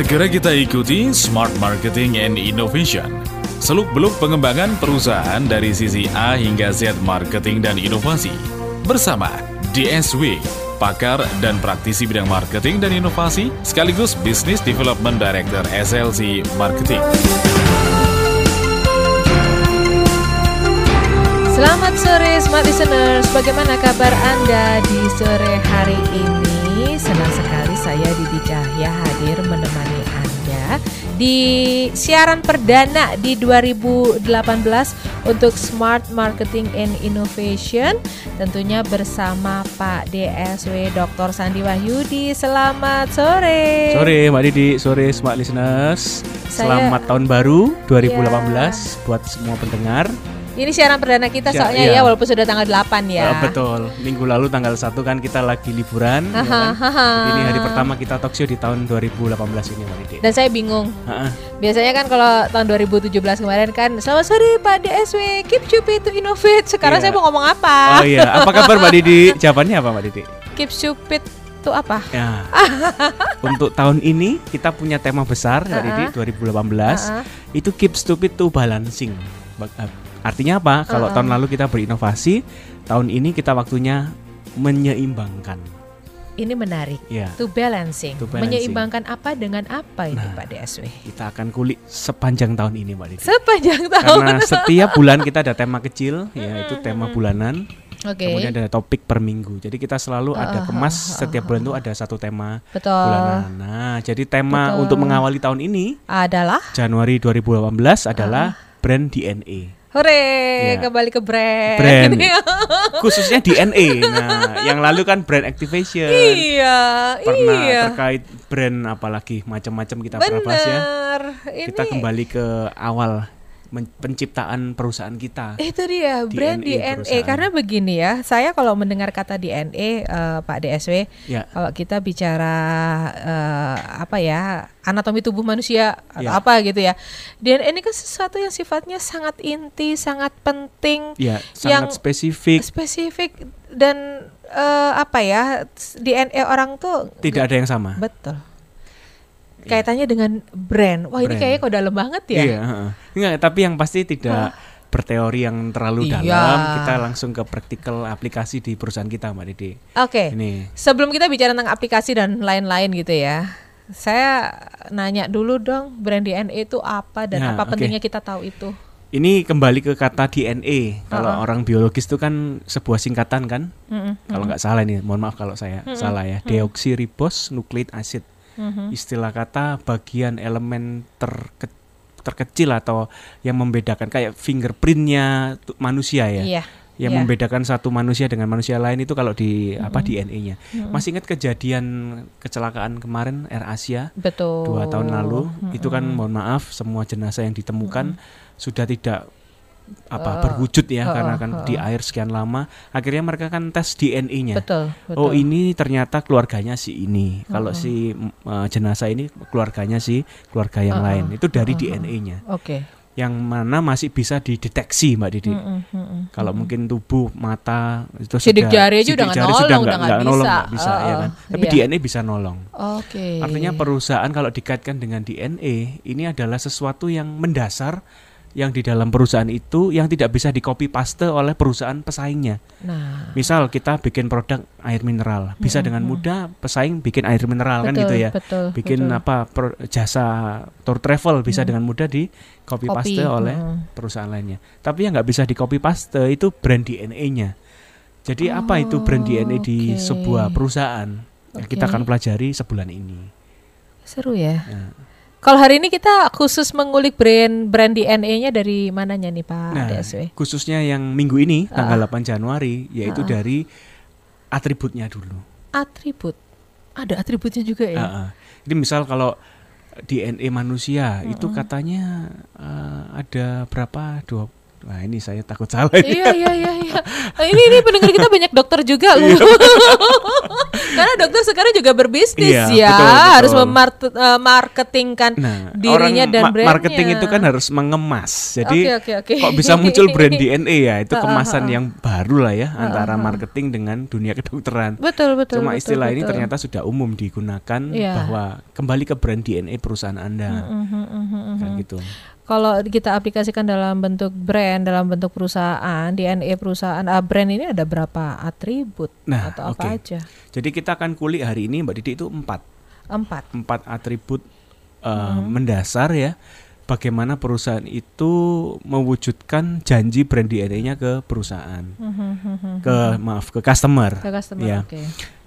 Segera kita ikuti Smart Marketing and Innovation. Seluk-beluk pengembangan perusahaan dari sisi A hingga Z marketing dan inovasi. Bersama DSW, pakar dan praktisi bidang marketing dan inovasi, sekaligus Business Development Director SLC Marketing. Selamat sore Smart Listeners, bagaimana kabar Anda di sore hari ini? Senang sekali saya Didi Cahya hadir menemani Anda di siaran perdana di 2018 untuk Smart Marketing and Innovation tentunya bersama Pak DSW Dr. Sandi Wahyudi. Selamat sore. Sore Mbak Didi, sore Smart Listeners. Saya- Selamat tahun baru 2018 Ya. buat semua pendengar. Ini siaran perdana kita Ya, soalnya ya iya. walaupun sudah tanggal 8 ya. Eh, betul. Minggu lalu tanggal 1 kan kita lagi liburan. ya kan? Ini hari pertama kita talk show di tahun 2018 ini Mbak Didi. Dan saya bingung. Ha-ha. Biasanya kan kalau tahun 2017 kemarin kan Selamat sore Pak DSW Keep stupid to innovate Sekarang Iya. saya mau ngomong apa Oh iya, apa kabar Mbak Didi? Jawabannya apa Mbak Didi? Keep stupid to apa Ya. Untuk tahun ini kita punya tema besar Mbak Didi 2018 Uh-uh. itu keep stupid to balancing. Bak- eh, Artinya apa? Kalau Uh-uh. tahun lalu kita berinovasi, tahun ini kita waktunya menyeimbangkan. Ini menarik Ya. To balancing. To balancing. Menyeimbangkan apa dengan apa ini Nah. Pak DSW Kita akan kulik sepanjang tahun ini Mbak Didi. Sepanjang tahun Karena setiap bulan kita ada tema kecil, ya itu tema bulanan. Oke Kemudian ada topik per minggu. Jadi kita selalu ada kemas setiap bulan itu ada satu tema Betul bulanan. Nah, jadi tema Betul. untuk mengawali tahun ini Adalah Januari 2018 adalah brand DNA. Hore Ya. Kembali ke brand Brand. Khususnya DNA. Nah, yang lalu kan brand activation. Iya Pernah Iya terkait brand apalagi macam-macam kita pernah bahas ya. Bener Ini Kita kembali ke awal penciptaan perusahaan kita. Itu dia brand DNA DNA, perusahaan. karena begini ya, saya kalau mendengar kata DNA eh, Pak DSW, Ya. kalau kita bicara eh, apa ya anatomi tubuh manusia atau Ya. apa gitu ya, DNA ini kan sesuatu yang sifatnya sangat inti, sangat penting, Ya, Yang sangat spesifik. spesifik dan eh, apa ya DNA orang tuh Tidak ada yang sama. betul kaitannya dengan brand. Wah ini Brand. kayaknya kok dalam banget ya. Iya. Enggak, tapi yang pasti tidak berteori yang terlalu Iya. dalam. Kita langsung ke praktikal aplikasi di perusahaan kita, Mbak Didi. Oke. Ini. Sebelum kita bicara tentang aplikasi dan lain-lain gitu ya, saya nanya dulu dong brand DNA itu apa dan Ya, apa oke. pentingnya kita tahu itu. Ini kembali ke kata DNA. Kalau Uh-uh. orang biologis itu kan sebuah singkatan kan? Mm-mm, Kalau nggak salah nih, mohon maaf kalau saya salah ya. Deoksiribos nucleic acid. Mhm. Istilah kata bagian elemen terke- terkecil atau yang membedakan kayak fingerprintnya manusia ya. Iya. yang iya. membedakan satu manusia dengan manusia lain itu kalau di apa DNA-nya. Masih ingat kejadian kecelakaan kemarin Air Asia Betul. dua tahun lalu? Itu kan mohon maaf semua jenazah yang ditemukan sudah tidak apa berwujud ya uh, karena kan di air sekian lama. Akhirnya mereka kan tes DNA-nya. Betul, betul. Oh ini ternyata keluarganya si ini. Kalau si mm, eh, jenazah ini keluarganya si keluarga yang lain. Itu dari DNA-nya. Oke. Yang mana masih bisa dideteksi Mbak Didi. Mm-mm, mm-mm. Kalau mungkin tubuh, mata itu Sidik sudah jari aja sidik jari nolong, sudah udah nggak nolong, bisa. nggak bisa ya kan. Uh, Tapi iya. DNA bisa nolong. Oke. Artinya perusahaan kalau dikaitkan dengan DNA ini adalah sesuatu yang mendasar yang di dalam perusahaan itu yang tidak bisa di copy paste oleh perusahaan pesaingnya. Nah, Misal kita bikin produk air mineral, bisa dengan mudah pesaing bikin air mineral kan betul, gitu ya. Betul. Bikin betul. apa pro- jasa tour travel bisa dengan mudah di Copy, copy paste oleh mm. perusahaan lainnya. Tapi yang nggak bisa di copy paste itu brand DNA-nya. Jadi apa itu brand DNA oke. di sebuah perusahaan? Ya, kita akan pelajari sebulan ini. Seru ya. Ya. Kalau hari ini kita khusus mengulik brand brand DNA-nya dari mananya nih Pak Nah, DSW? khususnya yang minggu ini Ah. tanggal 8 Januari yaitu dari atributnya dulu. Atribut. Ada atributnya juga ya. Ah, ah. Jadi misal kalau DNA manusia itu katanya eh, ada berapa dua Wah ini saya takut salah ini. iya iya iya iya. Nah, Ini ini pendengar kita banyak dokter juga loh. Karena dokter sekarang juga berbisnis Iya, ya, betul, betul. harus memarketingkan Nah, dirinya orang dan ma- brandnya. marketing itu kan harus mengemas. Jadi Oke, oke, oke. kok bisa muncul brand DNA ya? Itu kemasan yang baru lah ya antara marketing dengan dunia kedokteran. betul betul. Cuma betul, istilah ini betul. ternyata sudah umum digunakan Iya. bahwa kembali ke brand DNA perusahaan Anda. Mhm, mhm, mhm. Kayak gitu. Kalau kita aplikasikan dalam bentuk brand, dalam bentuk perusahaan, DNA perusahaan, ah, brand ini ada berapa atribut Nah, atau apa oke. aja? Jadi kita akan kulik hari ini Mbak Didi itu empat. Empat. Empat atribut eh, mendasar ya. Bagaimana perusahaan itu mewujudkan janji brand DNA-nya ke perusahaan. Mhm, mhm. Ke maaf ke customer. Ke customer, Ya. oke.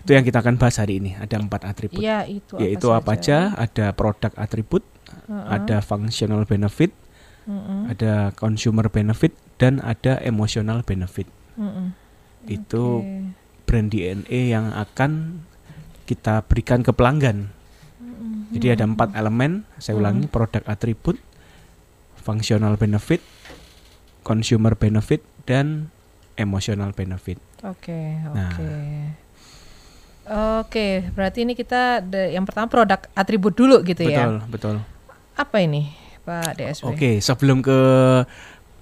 Itu yang kita akan bahas hari ini. Ada empat atribut. Iya itu. yaitu apa aja? Ada produk atribut, ada functional benefit, Mhm, ada consumer benefit, dan ada emotional benefit. mhm. Itu Oke. brand DNA yang akan kita berikan ke pelanggan. Jadi ada empat elemen. Saya ulangi: produk atribut, functional benefit, consumer benefit, dan emotional benefit. Oke, Nah. oke. Oke, berarti ini kita de- yang pertama produk atribut dulu gitu ya. Betul, betul. Apa ini, Pak DSW? Oke, sebelum ke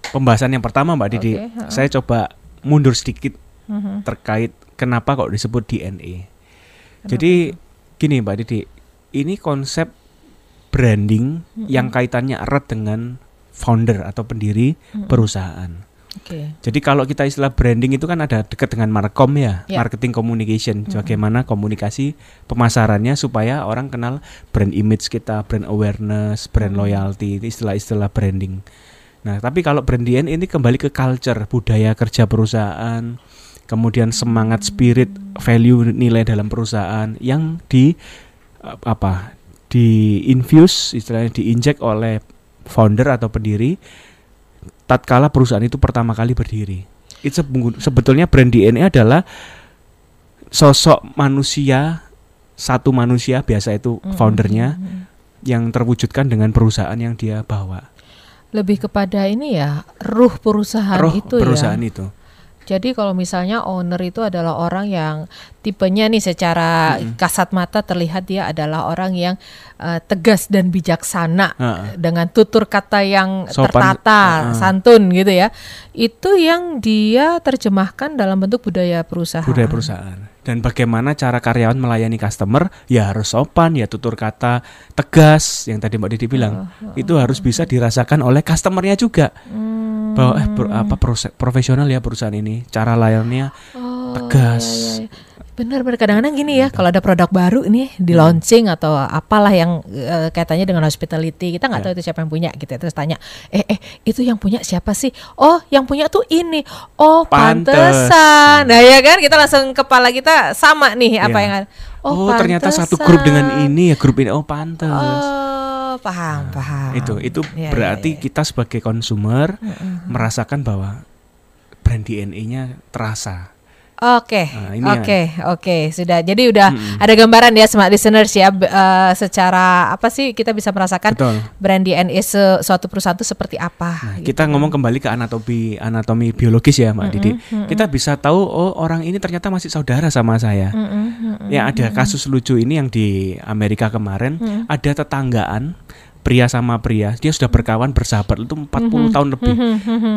pembahasan yang pertama, Mbak Didi, Oke, ha-ha. saya coba mundur sedikit Mhm. terkait kenapa kok disebut DNA. Jadi gini Mbak Didi, ini konsep branding yang kaitannya erat dengan founder atau pendiri perusahaan. Oke. Jadi kalau kita istilah branding itu kan ada dekat dengan markom ya, Ya. marketing communication, bagaimana komunikasi pemasarannya supaya orang kenal brand image kita, brand awareness, brand loyalty, itu istilah-istilah branding. Nah, tapi kalau brand DNA ini kembali ke culture, budaya kerja perusahaan, kemudian semangat, spirit, value, nilai dalam perusahaan yang di apa? di infuse istilahnya diinjek oleh founder atau pendiri tatkala perusahaan itu pertama kali berdiri. Itu sebung- sebetulnya brand DNA adalah sosok manusia satu manusia biasa itu foundernya yang terwujudkan dengan perusahaan yang dia bawa. Lebih kepada ini ya, ruh perusahaan Roh itu perusahaan ya. itu. Jadi kalau misalnya owner itu adalah orang yang tipenya nih secara kasat mata terlihat dia adalah orang yang eh, tegas dan bijaksana Heeh. dengan tutur kata yang Sopan, tertata, heeh. santun gitu ya. Itu yang dia terjemahkan dalam bentuk budaya perusahaan. budaya perusahaan dan bagaimana cara karyawan melayani customer ya harus sopan ya tutur kata tegas yang tadi Mbak Didi bilang itu harus bisa dirasakan oleh customernya juga Hmm. bahwa eh pro- apa proses- profesional ya perusahaan ini cara layannya Oh, tegas. iya, iya, iya. Benar benar kadang-kadang gini ya kalau ada produk baru ini di launching atau apalah yang eh, kaitannya dengan hospitality kita nggak Ya. tahu itu siapa yang punya gitu ya. terus tanya eh eh itu yang punya siapa sih oh yang punya tuh ini oh Pantes. pantesan nah ya kan kita langsung kepala kita sama nih apa Ya. yang ada. oh, ternyata satu grup dengan ini ya grup ini oh pantas oh paham paham. itu itu Ya, ya, berarti ya. kita sebagai konsumer merasakan bahwa brand DNA-nya terasa Oke, Nah, oke, oke, sudah. Jadi udah ada gambaran ya smart listeners ya eh, secara apa sih kita bisa merasakan betul brand DNA se- suatu perusahaan itu seperti apa. Nah, gitu. kita ngomong kembali ke anatomi anatomi biologis ya, Mbak Didi. Kita bisa tahu oh orang ini ternyata masih saudara sama saya. Ya ada kasus lucu ini yang di Amerika kemarin ada tetanggaan pria sama pria, dia sudah berkawan bersahabat itu 40 tahun lebih.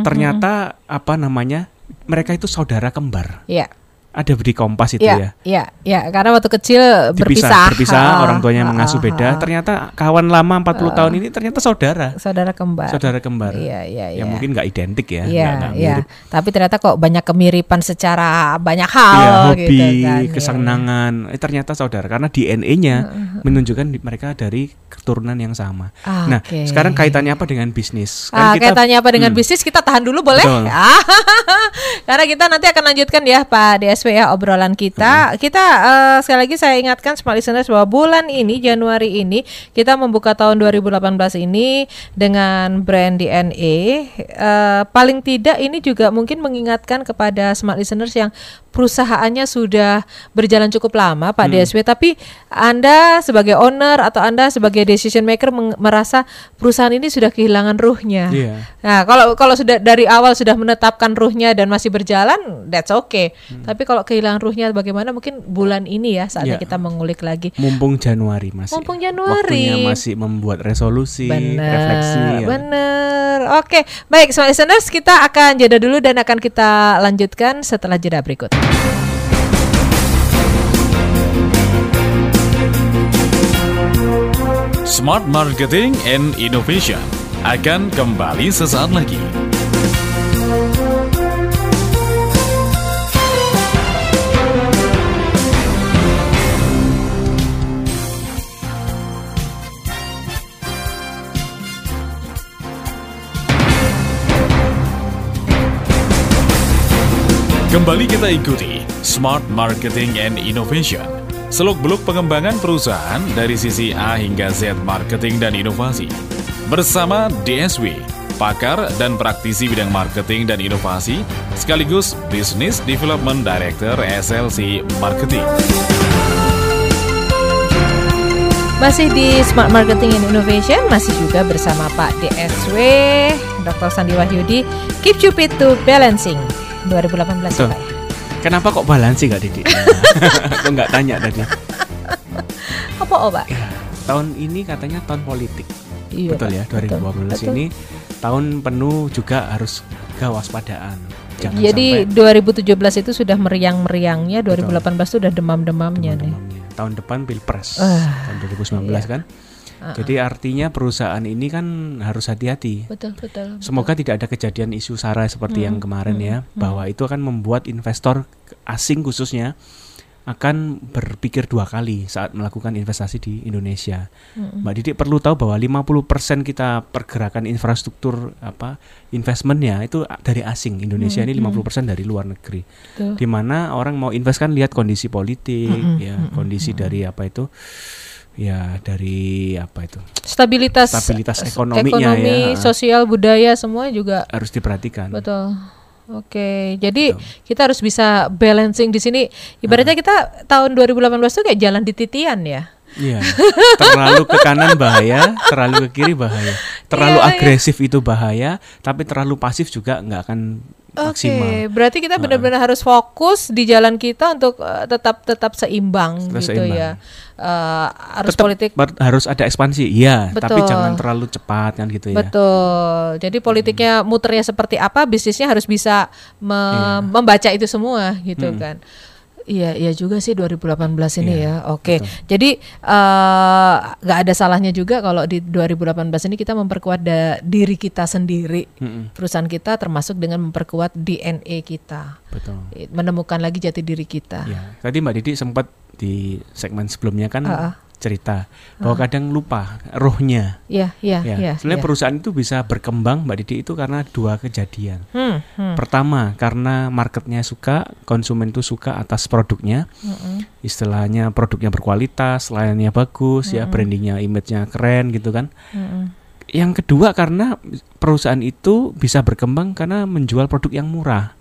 Ternyata apa namanya? Mereka itu saudara kembar. Iya, Ada di Kompas itu iya, ya. iya, iya. Karena waktu kecil berpisah, Dipisah, berpisah, Ah, orang tuanya mengasuh beda. Ternyata kawan lama 40 tahun ini ternyata saudara. saudara kembar. Saudara kembar. Iya, iya, Ya iya. mungkin nggak identik ya, Iya, nggak- nggak iya. Tapi ternyata kok banyak kemiripan secara banyak hal Iya, hobi, gitu kan. Iya, kesenangan. Eh ternyata saudara karena DNA-nya menunjukkan di- mereka dari keturunan yang sama. Ah, Nah, sekarang kaitannya apa dengan bisnis? Ah, Kan kita- kaitannya apa dengan Hmm, bisnis kita tahan dulu boleh? Betul. Karena kita nanti akan lanjutkan ya Pak DSW ya obrolan kita. Kita eh, sekali lagi saya ingatkan smart listeners bahwa bulan ini Januari ini kita membuka tahun 2018 ini dengan brand DNA. Eh, paling tidak ini juga mungkin mengingatkan kepada smart listeners yang perusahaannya sudah berjalan cukup lama Pak Hmm. DSW tapi Anda sebagai owner atau Anda sebagai decision maker merasa perusahaan ini sudah kehilangan ruhnya. Iya. Nah, kalau kalau sudah dari awal sudah menetapkan ruhnya dan masih berjalan, that's okay. Tapi kalau kehilangan ruhnya bagaimana? Mungkin bulan ini ya saatnya Iya. kita mengulik lagi. Mumpung Januari masih. Mumpung Januari. Waktunya masih membuat resolusi, Bener, refleksi. ya. bener. Oke, baik, smart listeners, kita akan jeda dulu dan akan kita lanjutkan setelah jeda berikut. Smart Marketing and Innovation akan kembali sesaat lagi. Kembali kita ikuti Smart Marketing and Innovation. Seluk-beluk pengembangan perusahaan dari sisi A hingga Z marketing dan inovasi. Bersama DSW, pakar dan praktisi bidang marketing dan inovasi, sekaligus Business Development Director SLC Marketing. Masih di Smart Marketing and Innovation, masih juga bersama Pak DSW, Dr. Sandi Wahyudi, Keep Cupid to Balancing 2018 Betul. Pak ya. Kenapa kok balansi nggak Didi? Aku nggak tanya tadi. Apa oh Pak? Ya, tahun ini katanya tahun politik. Iya, betul Pak. ya, 2012 Betul. ini tahun penuh juga harus kewaspadaan. Jangan Jadi sampai 2017 itu sudah meriang-meriangnya, 2018 itu udah demam-demamnya nih. demam-demamnya. Tahun depan Pilpres Ah, tahun 2019 iya. kan. Jadi artinya perusahaan ini kan harus hati-hati. Betul, betul. Semoga tidak ada kejadian isu sara seperti Hmm, yang kemarin ya, bahwa itu akan membuat investor asing khususnya akan berpikir dua kali saat melakukan investasi di Indonesia. Mm-mm. Mbak Didik perlu tahu bahwa 50% kita pergerakan infrastruktur apa investmentnya itu dari asing. Indonesia Hmm, ini 50% dari luar negeri. Betul. Di mana orang mau invest kan lihat kondisi politik, Mm-mm, ya, mm-mm, kondisi dari apa itu ya dari apa itu Stabilitas, Stabilitas eh, ekonominya ekonomi, ya. sosial, budaya semua juga harus diperhatikan. betul. Oke, jadi Betul. kita harus bisa balancing di sini. Ibaratnya kita tahun 2018 itu kayak jalan di titian ya. Iya. terlalu ke kanan bahaya, terlalu ke kiri bahaya. Terlalu Iya, iya. agresif itu bahaya, tapi terlalu pasif juga nggak akan Oke, berarti kita benar-benar harus fokus di jalan kita untuk eh, tetap tetap seimbang Tetap gitu seimbang. ya. Eh, harus Tetap politik ber- harus ada ekspansi, iya, tapi jangan terlalu cepat kan gitu ya. Betul. Jadi politiknya muternya seperti apa, bisnisnya harus bisa me- Iya. membaca itu semua gitu kan. Iya, iya juga sih 2018 ini Iya, ya. Oke. betul. Jadi eh, nggak ada salahnya juga kalau di 2018 ini kita memperkuat da- diri kita sendiri, Mm-mm, perusahaan kita termasuk dengan memperkuat DNA kita, betul. menemukan lagi jati diri kita. Ya, tadi Mbak Didi sempat di segmen sebelumnya kan Ah, ah. Cerita bahwa kadang lupa rohnya. Iya, iya, Ya, iya. sebenarnya iya. perusahaan itu bisa berkembang Mbak Didi itu karena dua kejadian. Hmm, hmm, Pertama, karena marketnya suka, konsumen itu suka atas produknya. mm-mm. Istilahnya produknya berkualitas, layannya bagus, ya brandingnya, image-nya keren gitu kan. Mm-mm. Yang kedua karena perusahaan itu bisa berkembang karena menjual produk yang murah.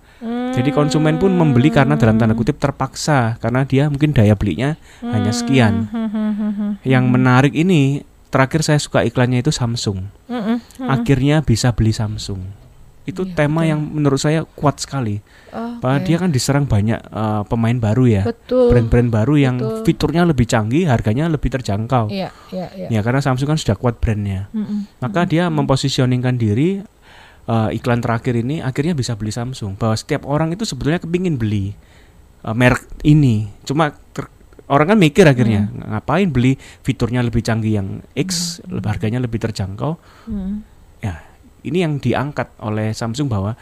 Jadi konsumen pun membeli karena dalam tanda kutip terpaksa karena dia mungkin daya belinya hanya sekian. Hmm, hmm, hmm, hmm. Yang menarik ini terakhir saya suka iklannya itu Samsung. Mm-mm. Akhirnya bisa beli Samsung. Itu Iya, tema betul. yang menurut saya kuat sekali. Oh, Padahal dia kan diserang banyak eh, pemain baru ya. Brand-brand baru yang Betul. fiturnya lebih canggih, harganya lebih terjangkau. Iya, iya, iya. Ya karena Samsung kan sudah kuat brandnya. Mm-mm. Maka dia mempositioningkan diri eh, iklan terakhir ini akhirnya bisa beli Samsung. Bahwa setiap orang itu sebetulnya kepingin beli eh, merek ini. Cuma ter- orang kan mikir akhirnya ngapain beli fiturnya lebih canggih yang X, lebih- harganya lebih terjangkau. Mm. Ya ini yang diangkat oleh Samsung bahwa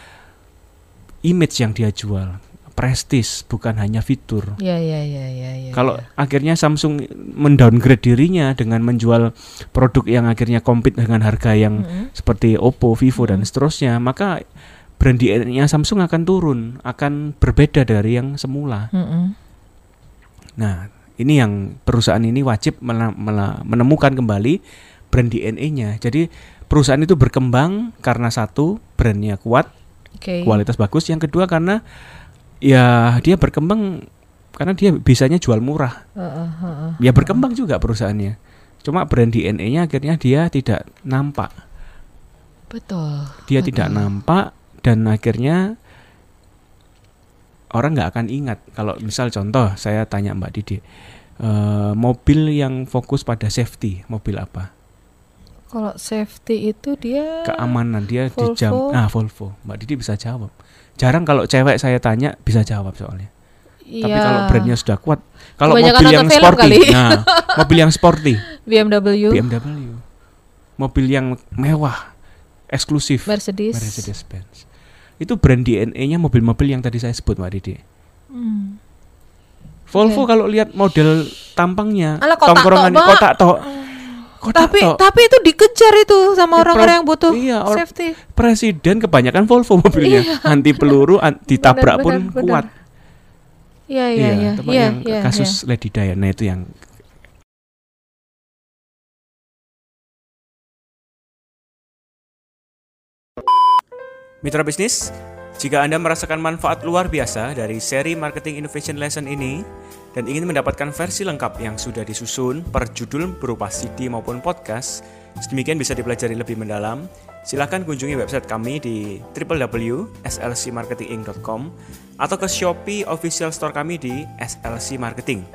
image yang dia jual prestis bukan hanya fitur. Iya, iya, iya, iya, iya. Kalau iya. akhirnya Samsung mendowngrade dirinya dengan menjual produk yang akhirnya compete dengan harga yang Mm-mm. seperti Oppo, Vivo dan seterusnya, maka brand DNA Samsung akan turun, akan berbeda dari yang semula. Mm-mm. Nah, ini yang perusahaan ini wajib menemukan kembali brand DNA-nya. Jadi perusahaan itu berkembang karena satu brandnya kuat, Oke. kualitas bagus. Yang kedua karena ya dia berkembang karena dia bisanya jual murah. Ya berkembang juga perusahaannya. Cuma brand DNA-nya akhirnya dia tidak nampak. Betul. Dia betul. tidak nampak dan akhirnya orang nggak akan ingat. Kalau misal contoh saya tanya Mbak Didi, eh, mobil yang fokus pada safety, mobil apa? Kalau safety itu dia Keamanan dia di Volvo. jam. Ah Volvo. Mbak Didi bisa jawab. Jarang kalau cewek saya tanya bisa jawab soalnya. Tapi Iya. kalau brandnya sudah kuat, kalau Kebanyakan mobil yang sporty, kali. nah mobil yang sporty, BMW, BMW, mobil yang mewah, eksklusif, Mercedes. Mercedes Benz. Itu brand DNA-nya mobil-mobil yang tadi saya sebut Mbak Didi. Hmm. Volvo kalau lihat model tampangnya, Alah, kotak tongkrongan Mbak. kotak tok, kotak Tapi tapi itu dikejar itu sama Di orang-orang yang butuh iya, or- safety. Presiden kebanyakan Volvo mobilnya, anti peluru, an- ditabrak Benar, pun benar, kuat. Iya iya iya. Iya yang iya. kasus Lady Diana itu yang Mitra bisnis, jika Anda merasakan manfaat luar biasa dari seri Marketing Innovation Lesson ini dan ingin mendapatkan versi lengkap yang sudah disusun per judul berupa CD maupun podcast, sedemikian bisa dipelajari lebih mendalam, silakan kunjungi website kami di www.slcmarketinginc.com atau ke Shopee official store kami di SLC Marketing.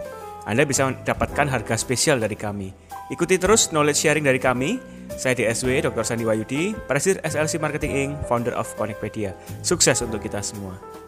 Anda bisa mendapatkan harga spesial dari kami. Ikuti terus knowledge sharing dari kami. Saya DSW Dr. Sandi Wayudi, Presiden SLC Marketing Inc., founder of Connectpedia. Sukses untuk kita semua.